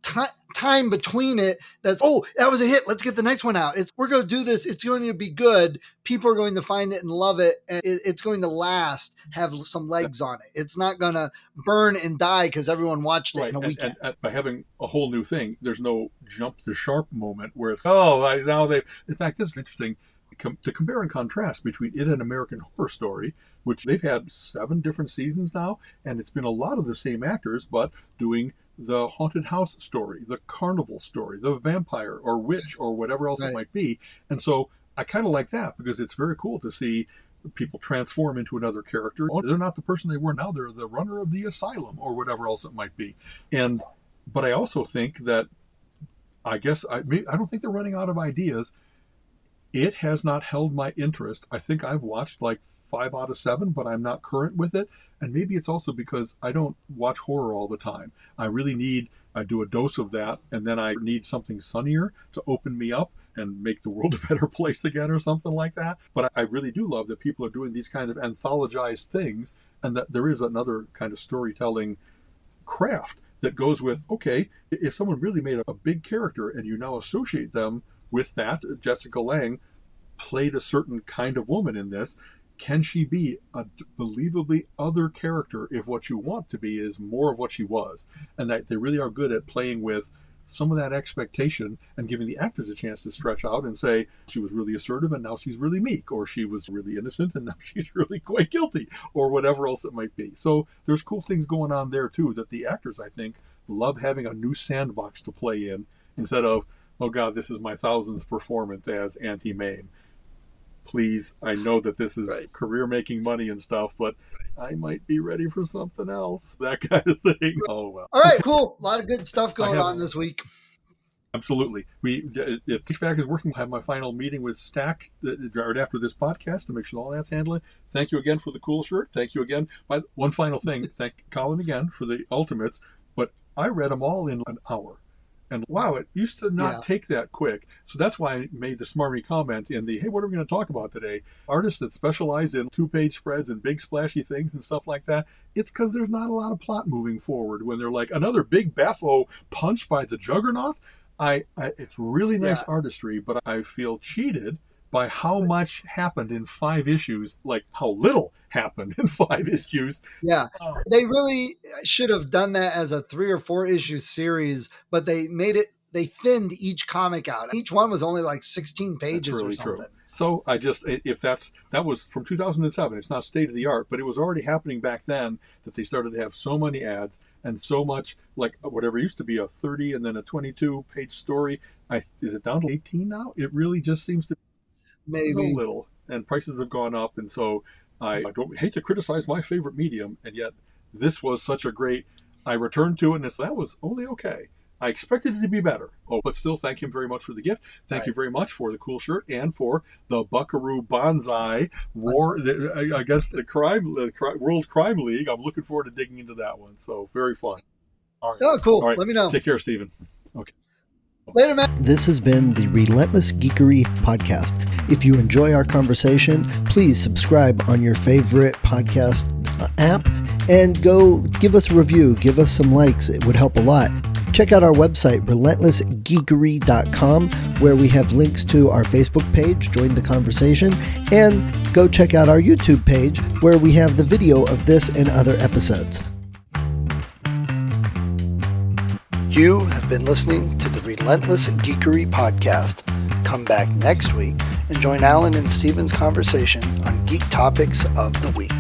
ti time between it. That's oh that was a hit. Let's get the next one out. It's we're going to do this. It's going to be good. People are going to find it and love it, and it, it's going to last. Have some legs on it. It's not going to burn and die because everyone watched it in a and, weekend. and, and by having a whole new thing, there's no jump the sharp moment where it's oh I, now they. In fact, this is interesting com- to compare and contrast between it and American Horror Story, which they've had seven different seasons now, and it's been a lot of the same actors, but doing the haunted house story, the carnival story, the vampire or witch or whatever else Right. it might be, and so I kind of like that because it's very cool to see people transform into another character. They're not the person they were now. They're the runner of the asylum or whatever else it might be. And but I also think that I guess I I don't think they're running out of ideas. It has not held my interest. I think I've watched like five out of seven, but I'm not current with it. And maybe it's also because I don't watch horror all the time. I really need I do a dose of that, and then I need something sunnier to open me up and make the world <laughs> a better place again or something like that. But I really do love that people are doing these kind of anthologized things and that there is another kind of storytelling craft that goes with okay, if someone really made a big character and you now associate them with that, Jessica Lange played a certain kind of woman in this. Can she be a believably other character if what you want to be is more of what she was? And that they really are good at playing with some of that expectation and giving the actors a chance to stretch out and say she was really assertive and now she's really meek, or she was really innocent and now <laughs> she's really quite guilty, or whatever else it might be. So there's cool things going on there too that the actors, I think, love having a new sandbox to play in instead of, oh God, this is my thousandth performance as Auntie Mame please, I know that this is right. career making money and stuff, but I might be ready for something else. <laughs> That kind of thing. Oh, well. All right, cool. A lot of good stuff <laughs> going have, on this week. Absolutely. We if Tishback is working. I have my final meeting with Stack uh, right after this podcast to make sure all that's handling. Thank you again for the cool shirt. Thank you again. By one final thing, thank Colin again for the ultimates. But I read them all in an hour. And wow, it used to not yeah. take that quick. So that's why I made the smarmy comment in the, hey, what are we going to talk about today? Artists that specialize in two page spreads and big splashy things and stuff like that. It's because there's not a lot of plot moving forward when they're like another big Bafo punch by the juggernaut. I, I it's really nice yeah. artistry, but I feel cheated by how much happened in five issues, like how little happened <laughs> in five issues. Yeah. Oh. They really should have done that as a three or four issue series, but they made it, they thinned each comic out. Each one was only like 16 pages really or something. True. So I just, if that's, that was from 2007, it's not state of the art, but it was already happening back then that they started to have so many ads and so much, like whatever used to be a 30 and then a 22 page story. I, is it down to 18 now? It really just seems to maybe a little, and prices have gone up, and so I, I don't hate to criticize my favorite medium, and yet this was such a great. I returned to it, and it's, that was only okay. I expected it to be better. Oh, but still, thank him very much for the gift. Thank right. you very much for the cool shirt and for the Buckaroo Banzai War. Guess the crime, the World Crime League. I'm looking forward to digging into that one. So very fun. All right. Oh, cool. All right. Let me know. Take care, Stephen. Okay. Later, man. This has been the Relentless Geekery podcast. If you enjoy our conversation, please subscribe on your favorite podcast uh, app and go give us a review, give us some likes. It would help a lot. Check out our website, relentlessgeekery.com, where we have links to our Facebook page, join the conversation, and go check out our YouTube page, where we have the video of this and other episodes. You have been listening to the Relentless Geekery podcast. Come back next week and join Alan and Stephen's conversation on geek topics of the week.